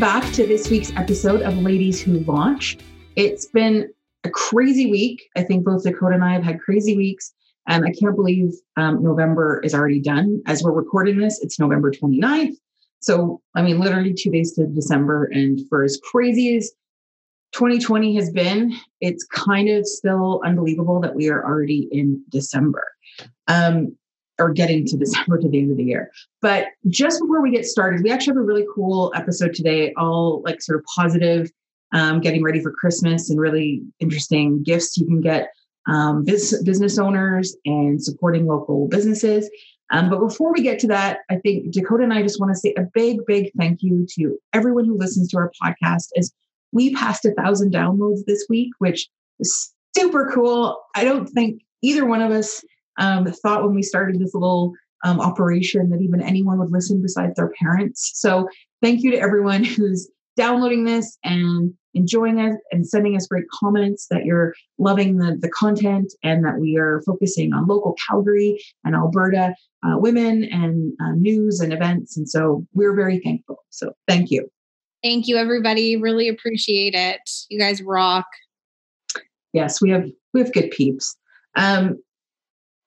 Back to this week's episode of Ladies Who Launch. It's been a crazy week. I think both Dakota and I have had crazy weeks. And I can't believe um, November is already done. As we're recording this, it's November 29th. So, I mean, literally two days to December. And for as crazy as 2020 has been, it's kind of still unbelievable that we are already in December. Um, or getting to December to the end of the year. But just before we get started, we actually have a really cool episode today, all like sort of positive, um, getting ready for Christmas and really interesting gifts you can get um, business, business owners and supporting local businesses. Um, but before we get to that, I think Dakota and I just want to say a big, big thank you to everyone who listens to our podcast as we passed a thousand downloads this week, which is super cool. I don't think either one of us um, thought when we started this little um, operation that even anyone would listen besides their parents. So thank you to everyone who's downloading this and enjoying it and sending us great comments that you're loving the, the content and that we are focusing on local Calgary and Alberta uh, women and uh, news and events. And so we're very thankful. So thank you. Thank you, everybody. Really appreciate it. You guys rock. Yes, we have we have good peeps. Um,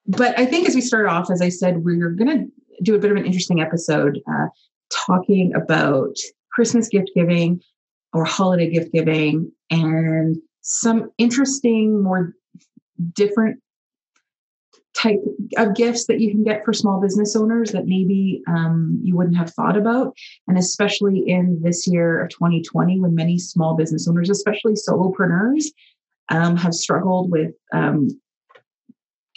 but I think as we start off, as I said, we're going to do a bit of an interesting episode uh, talking about Christmas gift giving or holiday gift giving and some interesting, more different type of gifts that you can get for small business owners that maybe um, you wouldn't have thought about. And especially in this year of 2020, when many small business owners, especially solopreneurs, um, have struggled with um,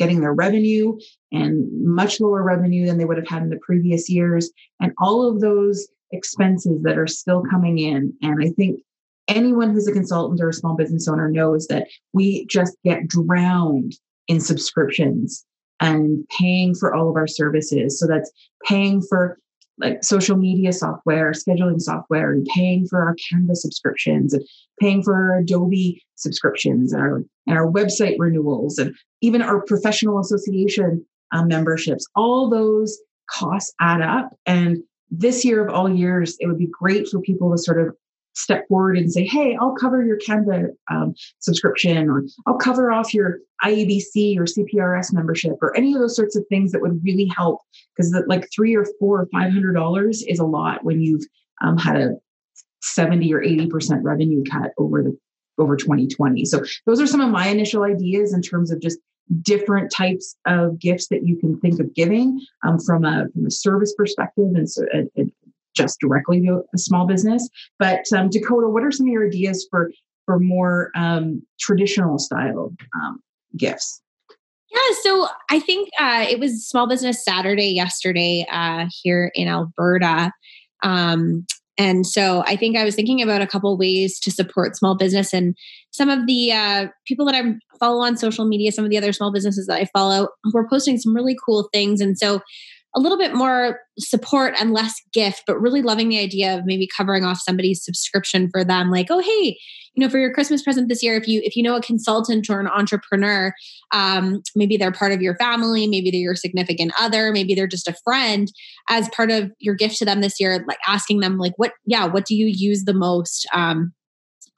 getting their revenue and much lower revenue than they would have had in the previous years, and all of those expenses that are still coming in. And I think anyone who's a consultant or a small business owner knows that we just get drowned in subscriptions and paying for all of our services. So that's paying for like social media software, scheduling software, and paying for our Canva subscriptions and paying for our Adobe subscriptions and our, and our website renewals and even our professional association um, memberships. All those costs add up. And this year of all years, it would be great for people to sort of step forward and say, hey, I'll cover your Canva um, subscription, or I'll cover off your IABC or CPRS membership, or any of those sorts of things that would really help. Because like three or four or five hundred dollars is a lot when you've um, had a 70 or 80% revenue cut over the over 2020. So those are some of my initial ideas in terms of just different types of gifts that you can think of giving um, from a from a service perspective and so just directly to a small business. But um, Dakota, what are some of your ideas for for more um, traditional style um, gifts? Yeah, so I think uh, it was Small Business Saturday yesterday uh, here in Alberta. Um, and so I think I was thinking about a couple ways to support small business and some of the uh, people that I follow on social media, some of the other small businesses that I follow, were posting some really cool things. And so a little bit more support and less gift, but really loving the idea of maybe covering off somebody's subscription for them. Like, oh, hey, you know, for your Christmas present this year, if you if you know a consultant or an entrepreneur, um, maybe they're part of your family, maybe they're your significant other, maybe they're just a friend. As part of your gift to them this year, like asking them, like, what, yeah, what do you use the most? Um,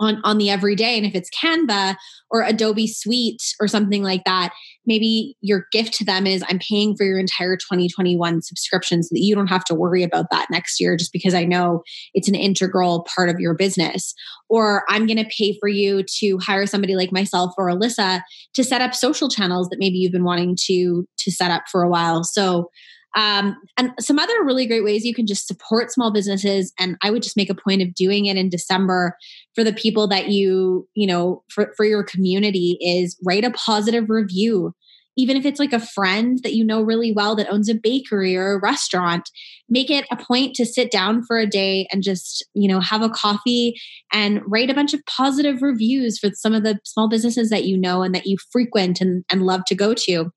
on, on the everyday. And if it's Canva or Adobe Suite or something like that, maybe your gift to them is I'm paying for your entire 2021 subscription so that you don't have to worry about that next year just because I know it's an integral part of your business. Or I'm going to pay for you to hire somebody like myself or Alyssa to set up social channels that maybe you've been wanting to to set up for a while. So um, and some other really great ways you can just support small businesses. And I would just make a point of doing it in December for the people that you, you know, for, for your community is write a positive review even if it's like a friend that you know really well that owns a bakery or a restaurant make it a point to sit down for a day and just you know have a coffee and write a bunch of positive reviews for some of the small businesses that you know and that you frequent and, and love to go to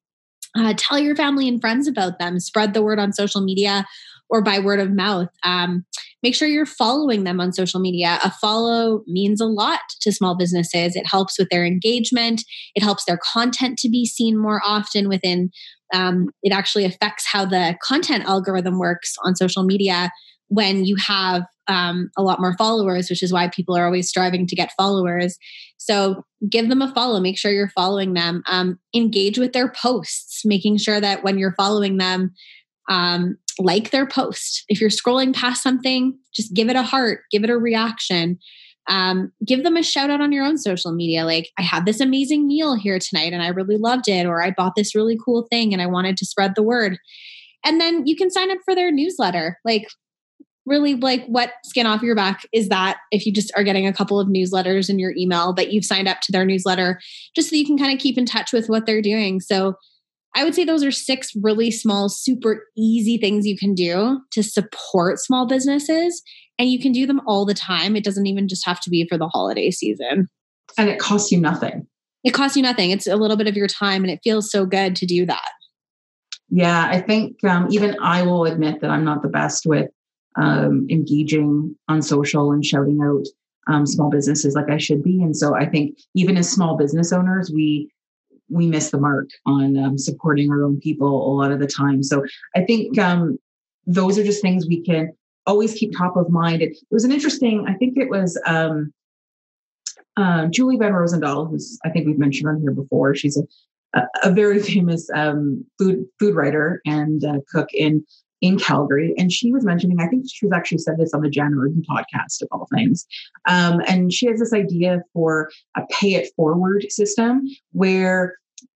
uh, tell your family and friends about them spread the word on social media or by word of mouth. Um, make sure you're following them on social media. A follow means a lot to small businesses. It helps with their engagement, it helps their content to be seen more often within. Um, it actually affects how the content algorithm works on social media when you have um, a lot more followers, which is why people are always striving to get followers. So give them a follow, make sure you're following them, um, engage with their posts, making sure that when you're following them, um, like their post. If you're scrolling past something, just give it a heart, give it a reaction. Um, give them a shout out on your own social media. Like, I had this amazing meal here tonight and I really loved it, or I bought this really cool thing and I wanted to spread the word. And then you can sign up for their newsletter. Like, really, like, what skin off your back is that if you just are getting a couple of newsletters in your email that you've signed up to their newsletter, just so you can kind of keep in touch with what they're doing. So, I would say those are six really small, super easy things you can do to support small businesses. And you can do them all the time. It doesn't even just have to be for the holiday season. And it costs you nothing. It costs you nothing. It's a little bit of your time, and it feels so good to do that. Yeah, I think um, even I will admit that I'm not the best with um, engaging on social and shouting out um, small businesses like I should be. And so I think even as small business owners, we we miss the mark on um, supporting our own people a lot of the time. So I think um, those are just things we can always keep top of mind. It, it was an interesting, I think it was um, uh, Julie Van Rosendaal, who's I think we've mentioned on here before. She's a, a, very famous um, food food writer and uh, cook in in Calgary. And she was mentioning, I think she's actually said this on the Jan Rudin podcast of all things. Um, and she has this idea for a pay it forward system where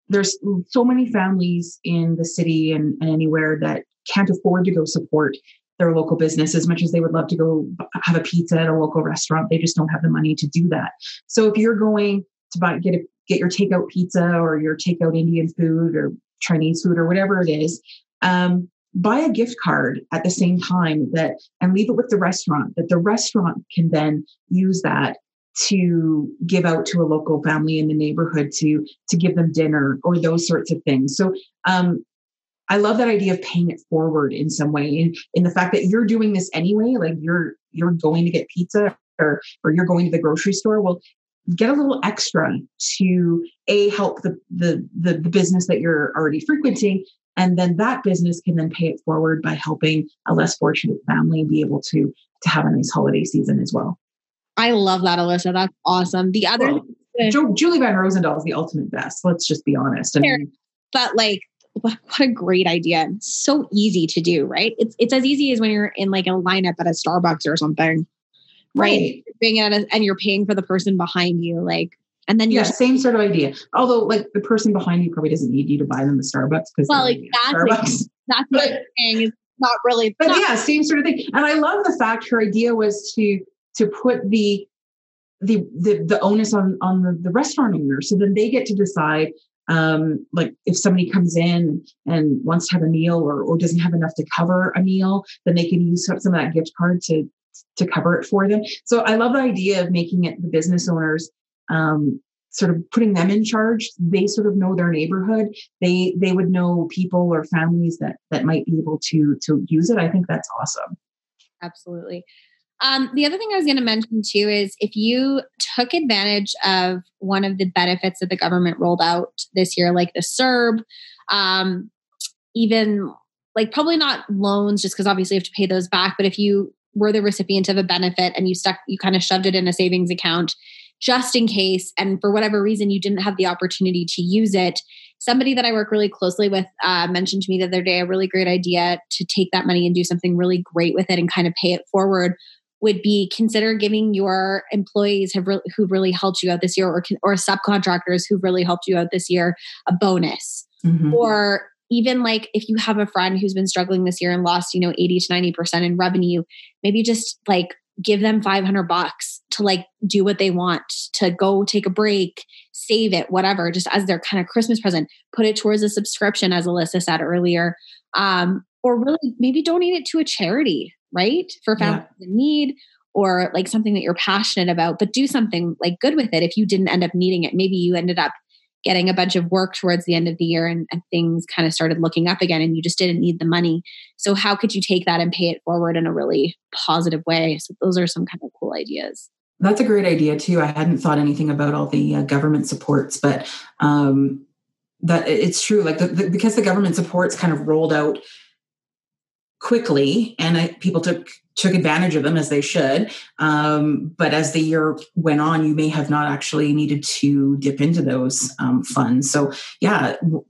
there's so many families in the city and, and anywhere that can't afford to go support their local business as much as they would love to go have a pizza at a local restaurant. They just don't have the money to do that. So if you're going to buy get a get your takeout pizza or your takeout Indian food or Chinese food or whatever it is, um, buy a gift card at the same time that and leave it with the restaurant that the restaurant can then use that to give out to a local family in the neighborhood to to give them dinner or those sorts of things. So um, i love that idea of paying it forward in some way in, in the fact that you're doing this anyway like you're you're going to get pizza or or you're going to the grocery store well get a little extra to a help the the the, the business that you're already frequenting and then that business can then pay it forward by helping a less fortunate family be able to to have a nice holiday season as well. I love that, Alyssa. That's awesome. The other well, Julie Van Rosendaal is the ultimate best. Let's just be honest. I mean, but like what, what a great idea. so easy to do, right? It's it's as easy as when you're in like a lineup at a Starbucks or something. Right. right. Being at a, and you're paying for the person behind you. Like and then yeah, same sort of idea. Although, like the person behind you probably doesn't need you to buy them a Starbucks because well, exactly. Starbucks. That's what I'm saying. Is not really. But not yeah, same sort of thing. And I love the fact her idea was to to put the the the, the onus on on the, the restaurant owner, so then they get to decide. Um, like if somebody comes in and wants to have a meal or, or doesn't have enough to cover a meal, then they can use some of that gift card to to cover it for them. So I love the idea of making it the business owners um, sort of putting them in charge they sort of know their neighborhood. They they would know people or families that that might be able to to use it. I think that's awesome. Absolutely. Um, the other thing i was going to mention too is if you took advantage of one of the benefits that the government rolled out this year like the CERB, um, even like probably not loans just because obviously you have to pay those back but if you were the recipient of a benefit and you stuck you kind of shoved it in a savings account just in case and for whatever reason you didn't have the opportunity to use it somebody that i work really closely with uh, mentioned to me the other day a really great idea to take that money and do something really great with it and kind of pay it forward would be consider giving your employees have re- who really helped you out this year or, or subcontractors who've really helped you out this year a bonus mm-hmm. or even like if you have a friend who's been struggling this year and lost you know 80 to 90% in revenue maybe just like give them 500 bucks to like do what they want, to go take a break, save it, whatever, just as their kind of Christmas present, put it towards a subscription, as Alyssa said earlier. Um, or really maybe donate it to a charity, right? For families yeah. in need or like something that you're passionate about, but do something like good with it if you didn't end up needing it. Maybe you ended up getting a bunch of work towards the end of the year and, and, things kind of started looking up again and you just didn't need the money. So how could you take that and pay it forward in a really positive way? So those are some kind of cool ideas. That's a great idea too. I hadn't thought anything about all the uh, government supports, but um, that it's true. Like the, the, because the government supports kind of rolled out quickly and I, people took took advantage of them as they should. Um, but as the year went on you may have not actually needed to dip into those um, funds. So yeah w-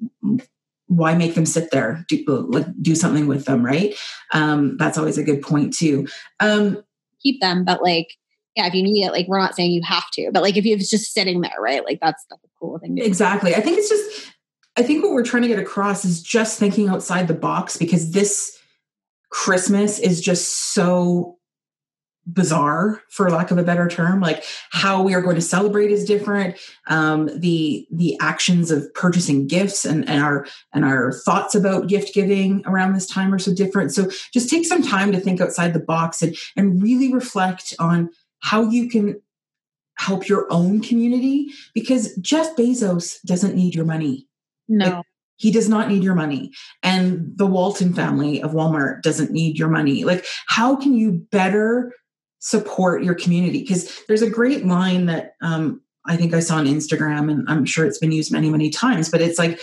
why make them sit there? Do, like, do something with them right? Um, that's always a good point too. Um, keep them but like yeah if you need it like we're not saying you have to but like if it's just sitting there right? Like that's, that's a cool thing exactly. I think it's just i think what we're trying to get across is just thinking outside the box because this Christmas is just so bizarre for lack of a better term. Like how we are going to celebrate is different. Um, the the actions of purchasing gifts and, and our and our thoughts about gift giving around this time are so different. So just take some time to think outside the box and and really reflect on how you can help your own community because jeff bezos doesn't need your money. No. like, he does not need your money. And the Walton family of Walmart doesn't need your money. Like, how can you better support your community? Because there's a great line that um, I think I saw on Instagram, and I'm sure it's been used many, many times, but it's like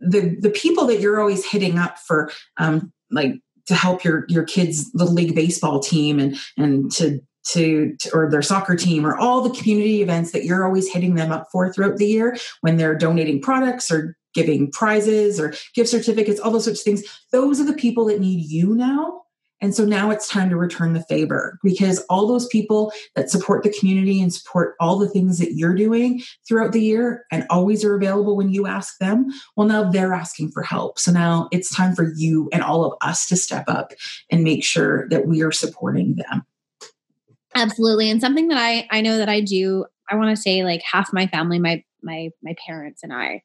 the the people that you're always hitting up for um, like to help your your kids little league baseball team and and to to, to, or their soccer team or all the community events that you're always hitting them up for throughout the year when they're donating products or giving prizes or gift certificates, all those sorts of things. Those are the people that need you now. And so now it's time to return the favor because all those people that support the community and support all the things that you're doing throughout the year and always are available when you ask them, well, now they're asking for help. So now it's time for you and all of us to step up and make sure that we are supporting them. Absolutely. And something that I, I know that I do, I want to say like half my family, my, my, my parents and I,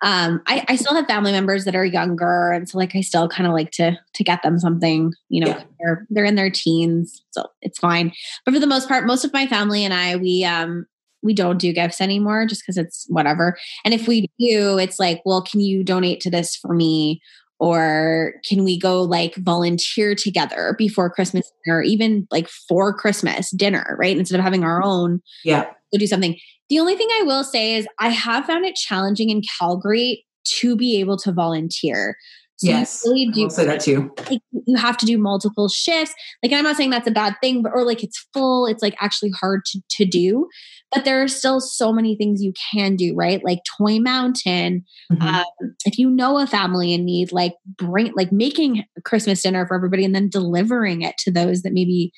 um, I, I still have family members that are younger, and so like I still kind of like to to get them something. You know, yeah. they're they're in their teens, so it's fine. But for the most part, most of my family and I, we um we don't do gifts anymore just because it's whatever. And if we do, it's like, well, can you donate to this for me? Or can we go like volunteer together before Christmas or even like for Christmas dinner, right? Instead of having our own, yeah, go do something. The only thing I will say is I have found it challenging in Calgary to be able to volunteer. So yes, you really do I'll say that too. Like you have to do multiple shifts. Like I'm not saying that's a bad thing, but or like it's full. It's like actually hard to to do. But there are still so many things you can do, right? Like Toy Mountain. Mm-hmm. Um, if you know a family in need, like bring like making a Christmas dinner for everybody and then delivering it to those that maybe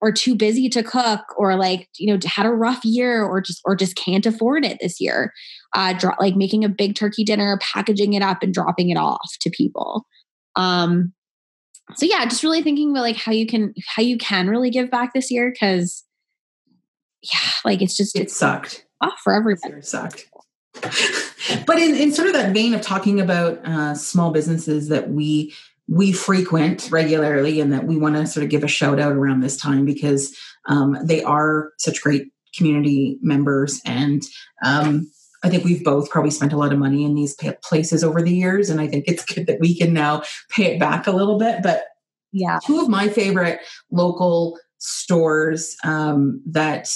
or too busy to cook or like you know had a rough year or just or just can't afford it this year uh dro- like making a big turkey dinner packaging it up and dropping it off to people. Um so yeah just really thinking about like how you can how you can really give back this year because yeah like it's just it it's sucked. off for everybody. It sucked. But in, in sort of that vein of talking about uh, small businesses that we we frequent regularly and that we want to sort of give a shout out around this time because um, they are such great community members. And um, I think we've both probably spent a lot of money in these places over the years, and I think it's good that we can now pay it back a little bit. But yeah, two of my favorite local stores um, that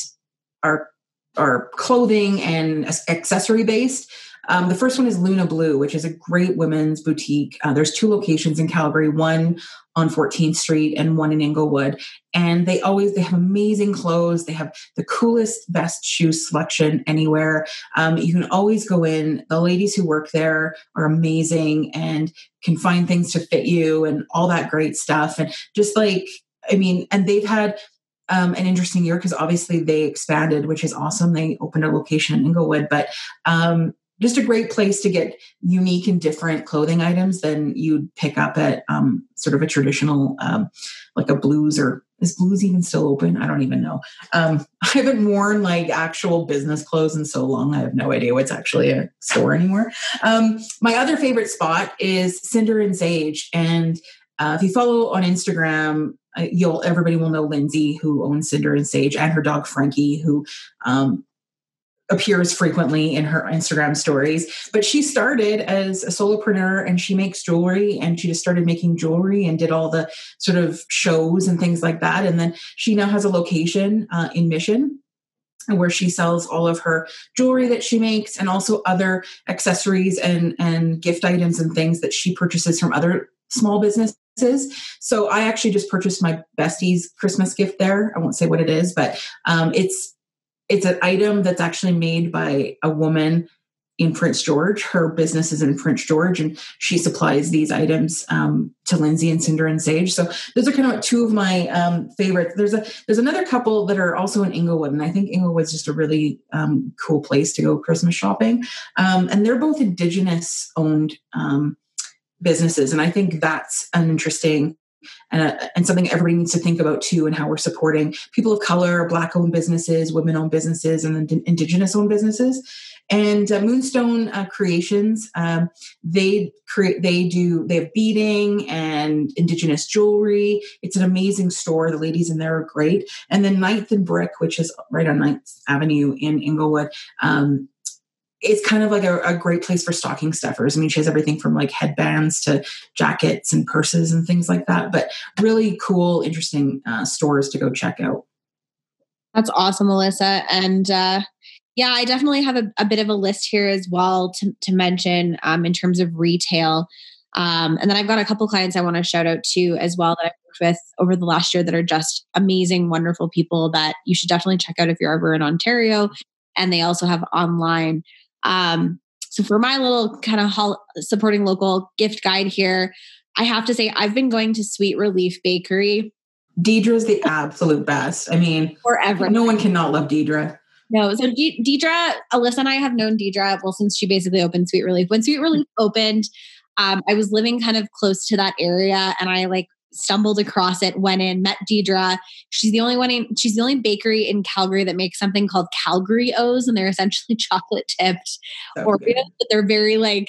are are clothing and accessory based um, the first one is Luna Blue, which is a great women's boutique. Uh, there's two locations in Calgary, one on 14th Street and one in Inglewood. And they always they have amazing clothes. They have the coolest, best shoe selection anywhere. Um, you can always go in. The ladies who work there are amazing and can find things to fit you and all that great stuff. And just like I mean, and they've had um, an interesting year because obviously they expanded, which is awesome. They opened a location in Inglewood, but um, just a great place to get unique and different clothing items than you'd pick up at um, sort of a traditional, um, like a blues or is blues even still open? I don't even know. Um, I haven't worn like actual business clothes in so long. I have no idea what's actually a store anymore. Um, my other favorite spot is Cinder and Sage. And uh, if you follow on Instagram, uh, you'll everybody will know Lindsay, who owns Cinder and Sage, and her dog Frankie, who um, appears frequently in her Instagram stories. But she started as a solopreneur and she makes jewelry and she just started making jewelry and did all the sort of shows and things like that. And then she now has a location uh, in Mission where she sells all of her jewelry that she makes and also other accessories and and gift items and things that she purchases from other small businesses so i actually just purchased my bestie's christmas gift there i won't say what it is but um, it's it's an item that's actually made by a woman in Prince George. Her business is in Prince George, and she supplies these items um, to Lindsay and Cinder and Sage. So those are kind of two of my um, favorites. There's a there's another couple that are also in Inglewood, and I think Inglewood's just a really um, cool place to go Christmas shopping. Um, and they're both Indigenous owned um, businesses, and I think that's an interesting and, uh, and something everybody needs to think about too and how we're supporting people of color black owned businesses women owned businesses and then indigenous owned businesses. And uh, moonstone uh, creations um, they create they do they have beading and indigenous jewelry. It's an amazing store. The ladies in there are great. And then ninth and brick which is right on ninth avenue in inglewood um, it's kind of like a, a, great place for stocking stuffers. I mean, she has everything from like headbands to jackets and purses and things like that, but really cool, interesting uh, stores to go check out. That's awesome, Alyssa. And uh, yeah, I definitely have a, a, bit of a list here as well to, to mention um, in terms of retail. Um, and then I've got a couple clients I want to shout out to as well that I've worked with over the last year that are just amazing, wonderful people that you should definitely check out if you're ever in Ontario. And they also have online um, so for my little kind of supporting local gift guide here, I have to say I've been going to Sweet Relief Bakery. Deidre's the absolute best. I mean, forever. No one cannot love Deidre. No, so De- Deidre, Alyssa and I have known Deidre well since she basically opened Sweet Relief. When Sweet Relief opened, um, I was living kind of close to that area, and I like stumbled across it, went in, met Deidre. She's the only one in, she's the only bakery in Calgary that makes something called Calgary O's, and they're essentially chocolate tipped. Oreos, but they're very like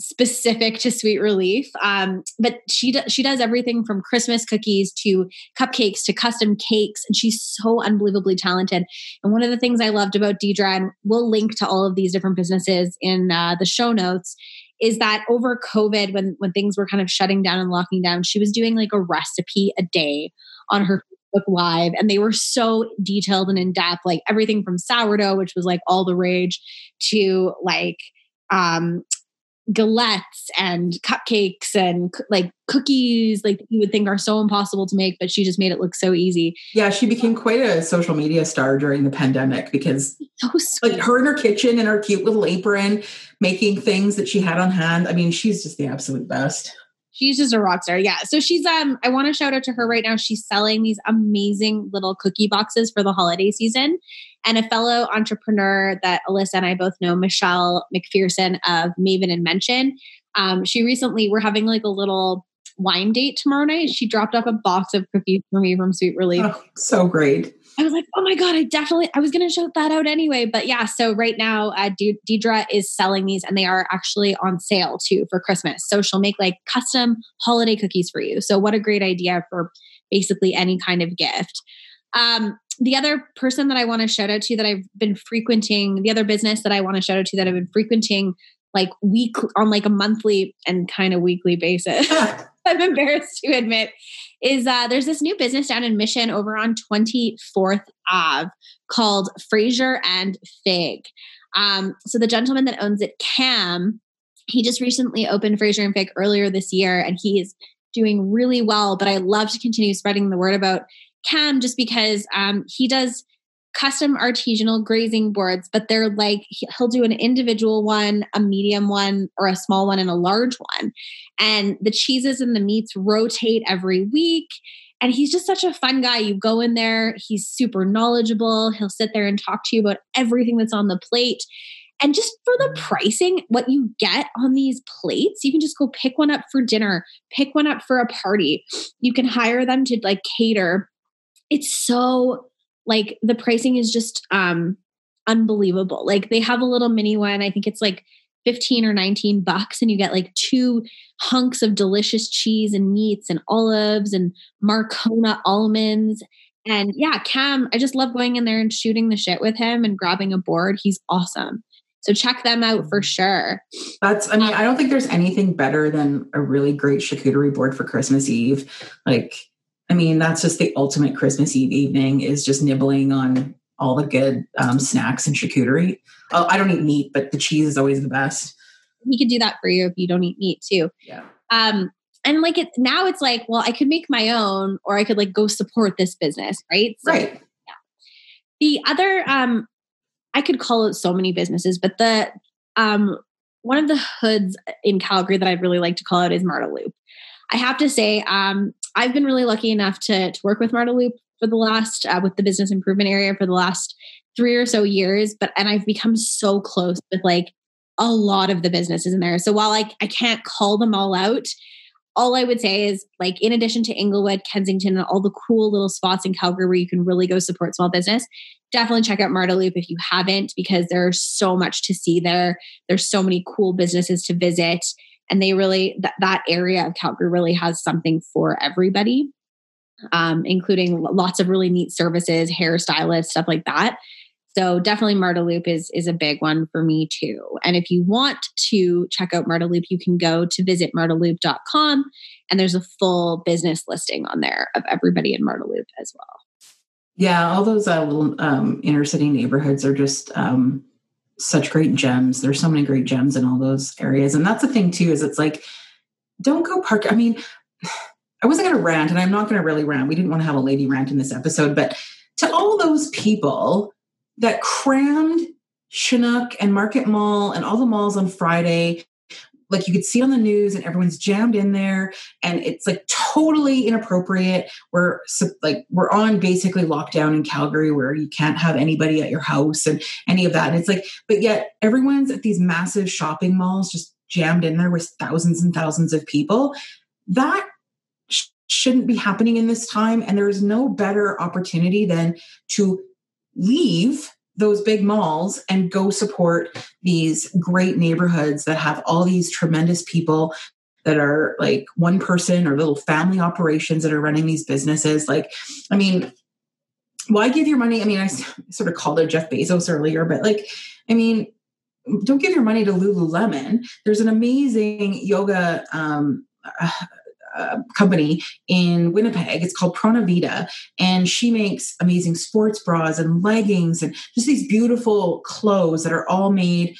specific to sweet relief um, but she do, she does everything from christmas cookies to cupcakes to custom cakes and she's so unbelievably talented and one of the things i loved about deidre and we'll link to all of these different businesses in uh, the show notes is that over COVID, when when things were kind of shutting down and locking down, she was doing like a recipe a day on her Facebook Live, and they were so detailed and in depth, like everything from sourdough, which was like all the rage, to like um galettes and cupcakes and like cookies like you would think are so impossible to make but she just made it look so easy. Yeah she became quite a social media star during the pandemic because so like her in her kitchen and her cute little apron making things that she had on hand i mean she's just the absolute best she's just a rock star. Yeah. So she's um I want to shout out to her right now. She's selling these amazing little cookie boxes for the holiday season. And a fellow entrepreneur that Alyssa and I both know, Michelle McPherson of Maven and Mention. Um, she recently we're having like a little wine date tomorrow night. She dropped off a box of cookies for me from Sweet Relief. Oh, so great. I was like, oh my God, I definitely, I was going to shout that out anyway. But yeah, so right now, uh, De- Deidre is selling these and they are actually on sale too for Christmas. So she'll make like custom holiday cookies for you. So what a great idea for basically any kind of gift. Um, the other person that I want to shout out to that I've been frequenting, the other business that I want to shout out to that I've been frequenting like week on like a monthly and kind of weekly basis. I'm embarrassed to admit is uh, there's this new business down in Mission over on 24th Ave called Fraser and Fig. Um, so the gentleman that owns it, Cam, he just recently opened Fraser and Fig earlier this year, and he's doing really well. But I love to continue spreading the word about Cam just because um, he does custom artisanal grazing boards, but they're like he'll do an individual one, a medium one, or a small one, and a large one. And the cheeses and the meats rotate every week. And he's just such a fun guy. You go in there, he's super knowledgeable. He'll sit there and talk to you about everything that's on the plate. And just for the pricing, what you get on these plates, you can just go pick one up for dinner, pick one up for a party. You can hire them to like cater. It's so like the pricing is just um unbelievable. Like they have a little mini one. I think it's like 15 or 19 bucks and you get like two hunks of delicious cheese and meats and olives and Marcona almonds. And yeah, Cam, I just love going in there and shooting the shit with him and grabbing a board. He's awesome. So check them out for sure. That's, I mean, I don't think there's anything better than a really great charcuterie board for Christmas Eve. Like, I mean, that's just the ultimate Christmas Eve evening is just nibbling on all the good um, snacks and charcuterie. Oh, I don't eat meat, but the cheese is always the best. He could do that for you if you don't eat meat too. Yeah. Um, and like it now it's like, well, I could make my own or I could like go support this business, right? So, right. Yeah. The other um I could call it so many businesses, but the um one of the hoods in Calgary that I'd really like to call out is Marda Loop. I have to say, um, I've been really lucky enough to, to work with Marda Loop for the last uh, with the business improvement area for the last three or so years but and i've become so close with like a lot of the businesses in there. So while like i can't call them all out all i would say is like in addition to inglewood kensington and all the cool little spots in calgary where you can really go support small business definitely check out marda loop if you haven't because there's so much to see there. There's so many cool businesses to visit and they really that, that area of calgary really has something for everybody um, including lots of really neat services, hairstylists, stuff like that. So definitely Marda Loop is is a big one for me too. And if you want to check out Marda Loop, you can go to visit mardaloop.com and there's a full business listing on there of everybody in Marda Loop as well. Yeah, all those uh, little um, inner city neighborhoods are just um, such great gems. There's so many great gems in all those areas, and that's the thing too. Is it's like, don't go park. I mean, I wasn't going to rant, and I'm not going to really rant. We didn't want to have a lady rant in this episode, but to all those people that crammed Chinook and Market Mall and all the malls on Friday, like you could see on the news, and everyone's jammed in there, and it's like totally inappropriate. We're like we're on basically lockdown in Calgary, where you can't have anybody at your house and any of that. And it's like, but yet everyone's at these massive shopping malls, just jammed in there with thousands and thousands of people. That shouldn't be happening in this time. And there is no better opportunity than to leave those big malls and go support these great neighborhoods that have all these tremendous people that are like one person or little family operations that are running these businesses. Like, I mean, why give your money? I mean, I sort of called it Jeff Bezos earlier, but like, I mean, don't give your money to Lululemon. There's an amazing yoga um, company in Winnipeg. It's called Pronavita, and she makes amazing sports bras and leggings and just these beautiful clothes that are all made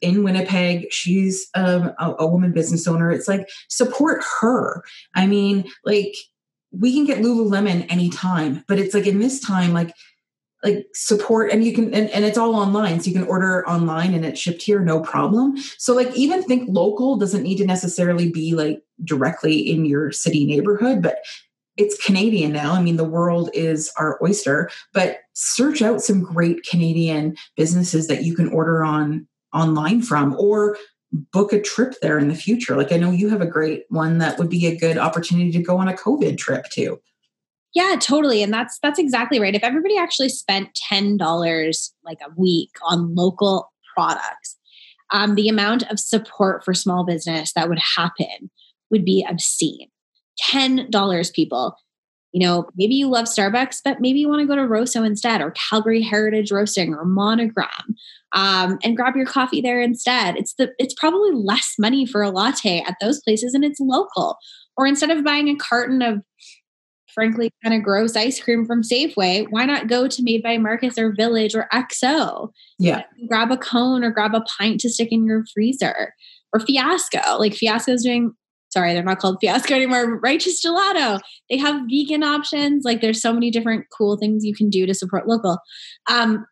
in Winnipeg. She's um, a, a woman business owner. It's like support her. I mean, like we can get Lululemon anytime, but it's like in this time, like like support and you can and, and it's all online so you can order online and it's shipped here no problem. So like even think local doesn't need to necessarily be like directly in your city neighborhood but it's canadian now. I mean the world is our oyster but search out some great canadian businesses that you can order on online from or book a trip there in the future. Like i know you have a great one that would be a good opportunity to go on a covid trip too yeah, totally. And that's that's exactly right. If everybody actually spent $10 like a week on local products, um, the amount of support for small business that would happen would be obscene. $10 people. You know, maybe you love Starbucks, but maybe you want to go to Rosso instead, or Calgary Heritage Roasting, or Monogram, um, and grab your coffee there instead. It's the it's probably less money for a latte at those places, and it's local. Or instead of buying a carton of frankly kind of gross ice cream from Safeway, why not go to Made by Marcus or Village or XO? Yeah. Grab a cone or grab a pint to stick in your freezer. Or Fiasco. Like Fiasco's doing sorry, they're not called Fiasco anymore, Righteous Gelato. They have vegan options. Like there's so many different cool things you can do to support local. Um,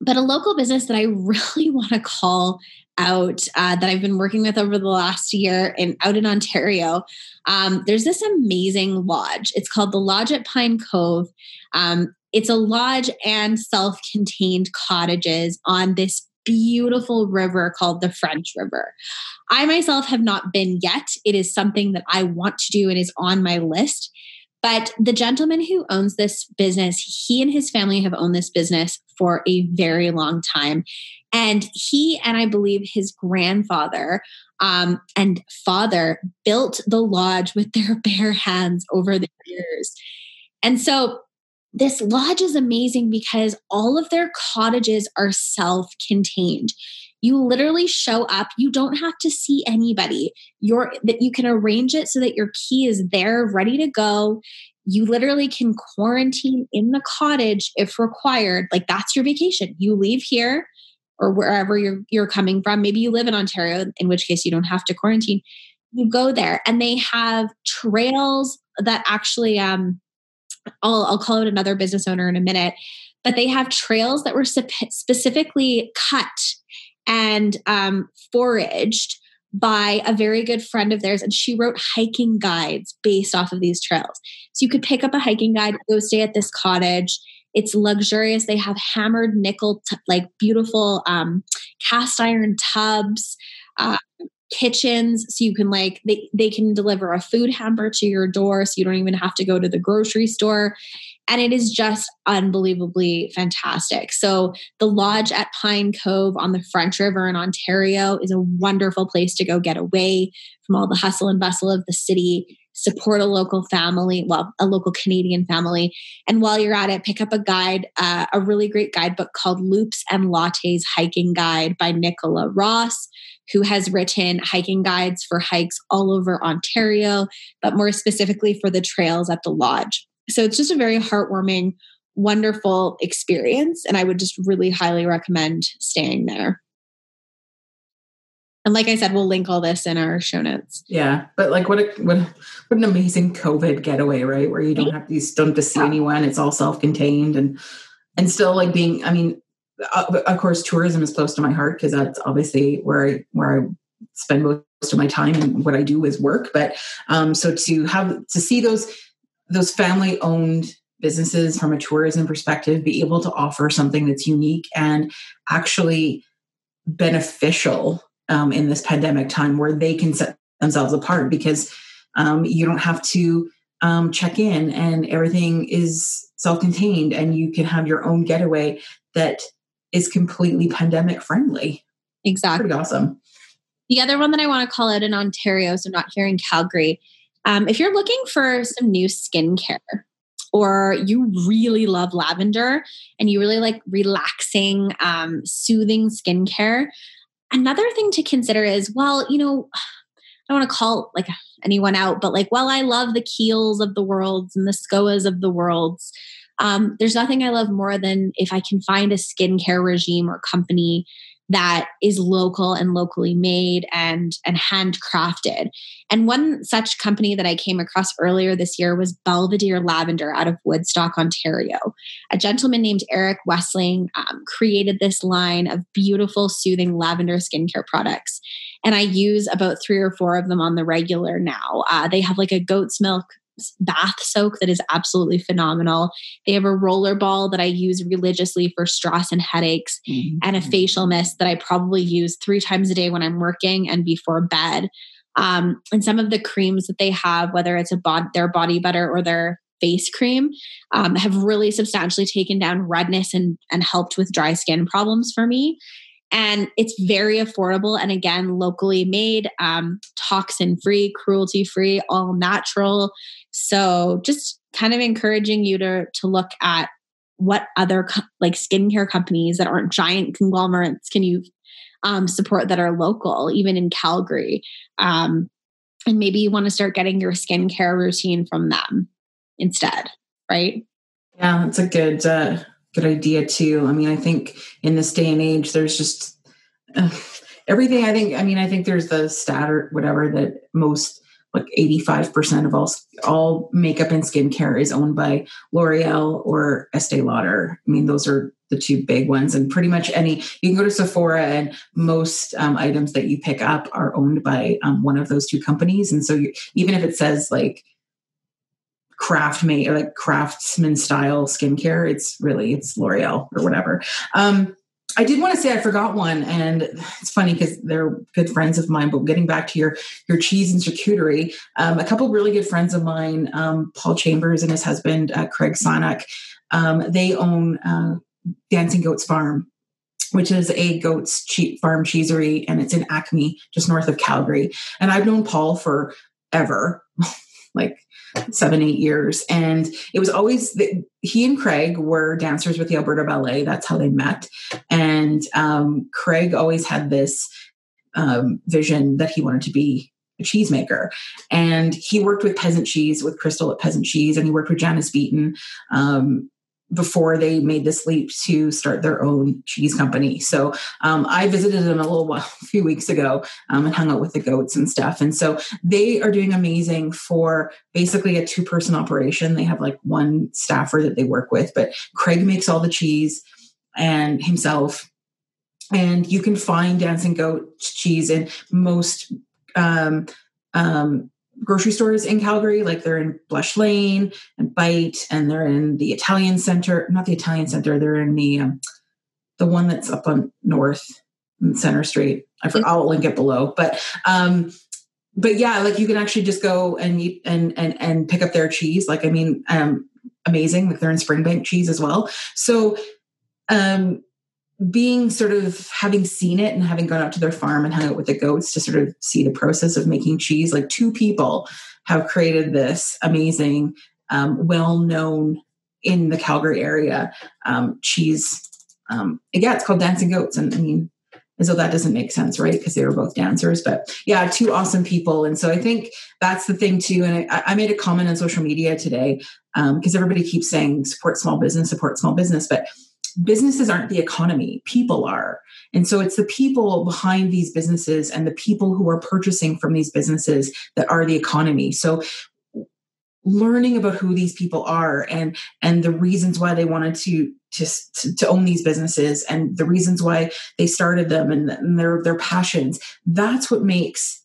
but a local business that I really want to call out uh, that I've been working with over the last year and out in Ontario. Um, there's this amazing lodge. It's called the Lodge at Pine Cove. Um, it's a lodge and self-contained cottages on this beautiful river called the French River. I myself have not been yet. It is something that I want to do and is on my list. But the gentleman who owns this business, he and his family have owned this business for a very long time. And he and I believe his grandfather um, and father built the lodge with their bare hands over the years. And so this lodge is amazing because all of their cottages are self contained. You literally show up, you don't have to see anybody. You're that you can arrange it so that your key is there ready to go. You literally can quarantine in the cottage if required. Like that's your vacation. You leave here or wherever you're you're coming from. Maybe you live in Ontario, in which case you don't have to quarantine. You go there and they have trails that actually um I'll, I'll call out another business owner in a minute, but they have trails that were specifically cut and um, foraged by a very good friend of theirs and she wrote hiking guides based off of these trails. So you could pick up a hiking guide go stay at this cottage. It's luxurious. They have hammered nickel t- like beautiful um, cast iron tubs uh, kitchens so you can like they, they can deliver a food hamper to your door so you don't even have to go to the grocery store. And it is just unbelievably fantastic. So the lodge at pine cove on the french river in ontario is a wonderful place to go get away from all the hustle and bustle of the city support a local family, well, a local Canadian family. And while you're at it, pick up a guide, uh, a really great guidebook called Loops and Lattes Hiking Guide by Nicola Ross who has written hiking guides for hikes all over Ontario, but more specifically for the trails at the lodge. So it's just a very heartwarming, wonderful experience. And I would just really highly recommend staying there. And like I said, we'll link all this in our show notes. Yeah, but like what a what what an amazing COVID getaway, right? Where you don't have these don't have to see anyone. It's all self contained and and still like being. I mean, uh, of course, tourism is close to my heart because that's obviously where I where I spend most of my time and what I do is work. But um, so to have to see those those family owned businesses from a tourism perspective be able to offer something that's unique and actually beneficial um, in this pandemic time where they can set themselves apart because um, you don't have to um, check in and everything is self-contained and you can have your own getaway that is completely pandemic friendly. Exactly. Pretty awesome. The other one that I want to call out in Ontario, so not here in Calgary, um, if you're looking for some new skincare or you really love lavender and you really like relaxing, um, soothing skincare, another thing to consider is well, you know, I don't want to call like anyone out, but like, well, I love the Kiehl's of the worlds and the SCOAs of the worlds. Um, there's nothing I love more than if I can find a skincare regime or company that is local and locally made and and handcrafted. And one such company that I came across earlier this year was Belvedere Lavender out of Woodstock, Ontario. A gentleman named Eric Wessling um, created this line of beautiful, soothing lavender skincare products. And I use about three or four of them on the regular now. Uh, they have like a goat's milk bath soak that is absolutely phenomenal. They have a roller ball that I use religiously for stress and headaches, mm-hmm. and a facial mist that I probably use three times a day when I'm working and before bed. Um, and some of the creams that they have, whether it's a bod- their body butter or their face cream, um, have really substantially taken down redness and and helped with dry skin problems for me and it's very affordable and again locally made um, toxin free cruelty free all natural. So just kind of encouraging you to to look at what other co- like skincare companies that aren't giant conglomerates can you um, support that are local even in calgary. Um, and maybe you want to start getting your skincare routine from them instead right? Yeah that's a good uh, good idea too. I mean, I think in this day and age, there's just uh, everything. I think. I mean, I think there's the stat or whatever that most like 85% of all all makeup and skincare is owned by L'Oreal or Estee Lauder. I mean, those are the two big ones. And pretty much any you can go to Sephora and most um, items that you pick up are owned by um, one of those two companies. And so you, even if it says like craft made like craftsman style skincare. It's really it's L'Oreal or whatever. Um, I did want to say I forgot one, and it's funny because they're good friends of mine. But getting back to your your cheese and charcuterie, um, a couple really good friends of mine, um, Paul Chambers and his husband uh, Craig Sonak, um, they own uh, Dancing Goats Farm, which is a goats cheap farm cheesery, and it's in Acme, just north of Calgary. And I've known Paul for ever, like seven, eight years. And it was always the, he and Craig were dancers with the Alberta Ballet. That's how they met. And um, Craig always had this um, vision that he wanted to be a cheesemaker. And he worked with Peasant Cheese, with Crystal at Peasant Cheese, and he worked with Janice Beaton. Um, before they made this leap to start their own cheese company. So um, I visited them a little while, a few weeks ago um, and hung out with the goats and stuff. And so they are doing amazing for basically a two person operation. They have like one staffer that they work with, but Craig makes all the cheese and himself. And you can find Dancing Goat cheese in most um, um, grocery stores in Calgary, like they're in Blush Lane and Bite, and they're in the Italian Center. Not the Italian Center. They're in the um, the one that's up on North Center Street. I forgot, I'll link it below. But um, but yeah, like you can actually just go and eat and and and pick up their cheese. Like I mean, um, amazing. Like they're in Springbank cheese as well. So um being sort of having seen it and having gone out to their farm and hung out with the goats to sort of see the process of making cheese, like two people have created this amazing, um, well known in the Calgary area um, cheese. Um, yeah, it's called Dancing Goats. And I mean, as though that doesn't make sense, right? Because they were both dancers. But yeah, two awesome people. And so I think that's the thing too. And I, I made a comment on social media today because um, everybody keeps saying support small business, support small business. But businesses aren't the economy, people are. And so it's the people behind these businesses and the people who are purchasing from these businesses that are the economy. So learning about who these people are and and the reasons why they wanted to to, to own these businesses and the reasons why they started them and, and their their passions that's what makes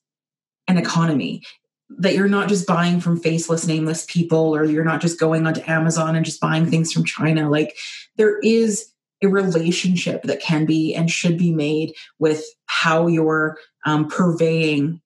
an economy that you're not just buying from faceless nameless people or you're not just going onto amazon and just buying things from china like there is a relationship that can be and should be made with how you're um, purveying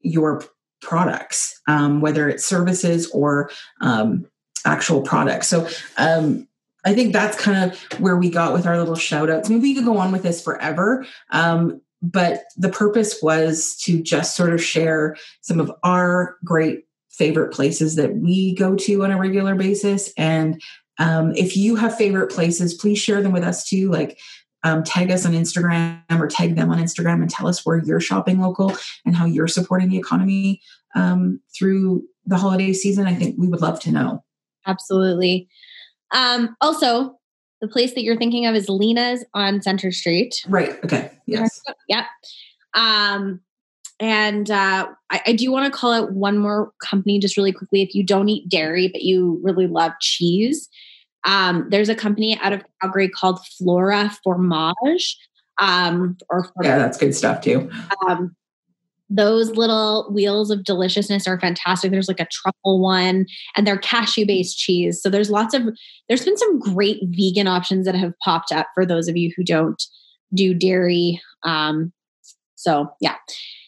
your products um, whether it's services or um, actual products so um, I think that's kind of where we got with our little shout outs. Maybe we could go on with this forever. Um, but the purpose was to just sort of share some of our great favorite places that we go to on a regular basis. And um, if you have favorite places please share them with us too. Like um, tag us on instagram or tag them on instagram and tell us where you're shopping local and how you're supporting the economy um, through the holiday season. I think we would love to know. Absolutely. Um, also the place that you're thinking of is Lina's on Center Street. Right. Okay. Yes. Yeah. Um, and uh, I, I, do want to call out one more company just really quickly. If you don't eat dairy, but you really love cheese, um, there's a company out of Calgary called Flora Fromage. Um, or yeah, that's good stuff too. Um, those little wheels of deliciousness are fantastic. There's like a truffle one and they're cashew based cheese. So there's lots of, there's been some great vegan options that have popped up for those of you who don't do dairy. Um, so yeah.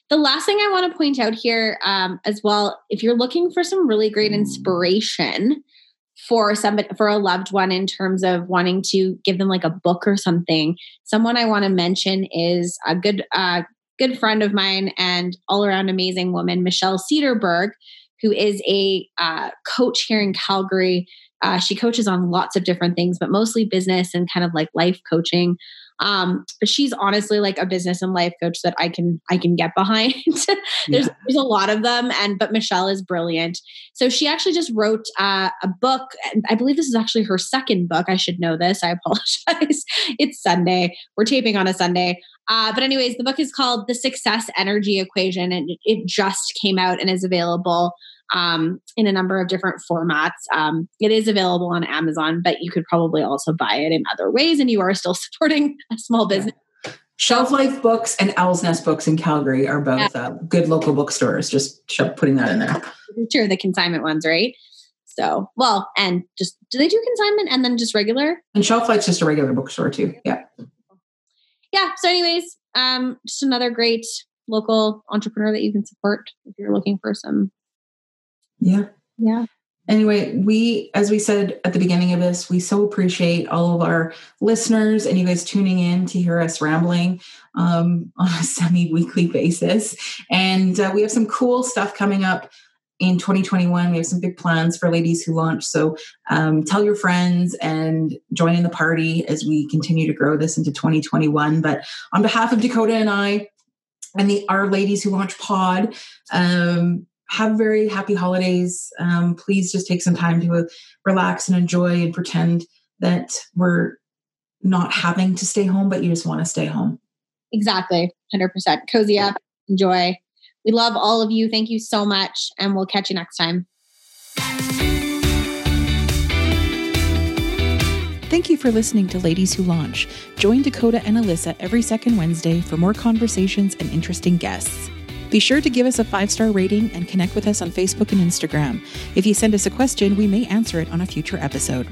The last thing I want to point out here um, as well, if you're looking for some really great inspiration for somebody for a loved one in terms of wanting to give them like a book or something, someone I want to mention is a good uh, good friend of mine and all around amazing woman, Michelle Cederberg, who is a uh, coach here in Calgary. Uh, she coaches on lots of different things, but mostly business and kind of like life coaching. Um, but she's honestly like a business and life coach that I can I can get behind. there's yeah. there's a lot of them, and but Michelle is brilliant. So she actually just wrote uh, a book. I believe this is actually her second book. I should know this. I apologize. it's Sunday. We're taping on a Sunday. Uh, but anyways, the book is called The Success Energy Equation, and it just came out and is available um, in a number of different formats. Um, it is available on Amazon, but you could probably also buy it in other ways, and you are still supporting a small business. Shelf Life Books and Owl's Nest Books in Calgary are both yeah. uh, good local bookstores. Just putting that in there. Sure, the consignment ones, right? So, well, and just do they do consignment and then just regular? And Shelf Life's just a regular bookstore too. Yeah. Yeah. So, anyways, um, just another great local entrepreneur that you can support if you're looking for some. Yeah. Yeah. Anyway, we, as we said at the beginning of this, we so appreciate all of our listeners and you guys tuning in to hear us rambling um, on a semi weekly basis. And uh, we have some cool stuff coming up in 2021. We have some big plans for Ladies Who Launch. So um, tell your friends and join in the party as we continue to grow this into 2021. But on behalf of Dakota and I, and the Our Ladies Who Launch pod, um, have very happy holidays. Um, please just take some time to uh, relax and enjoy and pretend that we're not having to stay home, but you just want to stay home. Exactly. 100%. Cozy up, enjoy. We love all of you. Thank you so much. And we'll catch you next time. Thank you for listening to Ladies Who Launch. Join Dakota and Alyssa every second Wednesday for more conversations and interesting guests. Be sure to give us a five star rating and connect with us on Facebook and Instagram. If you send us a question, we may answer it on a future episode.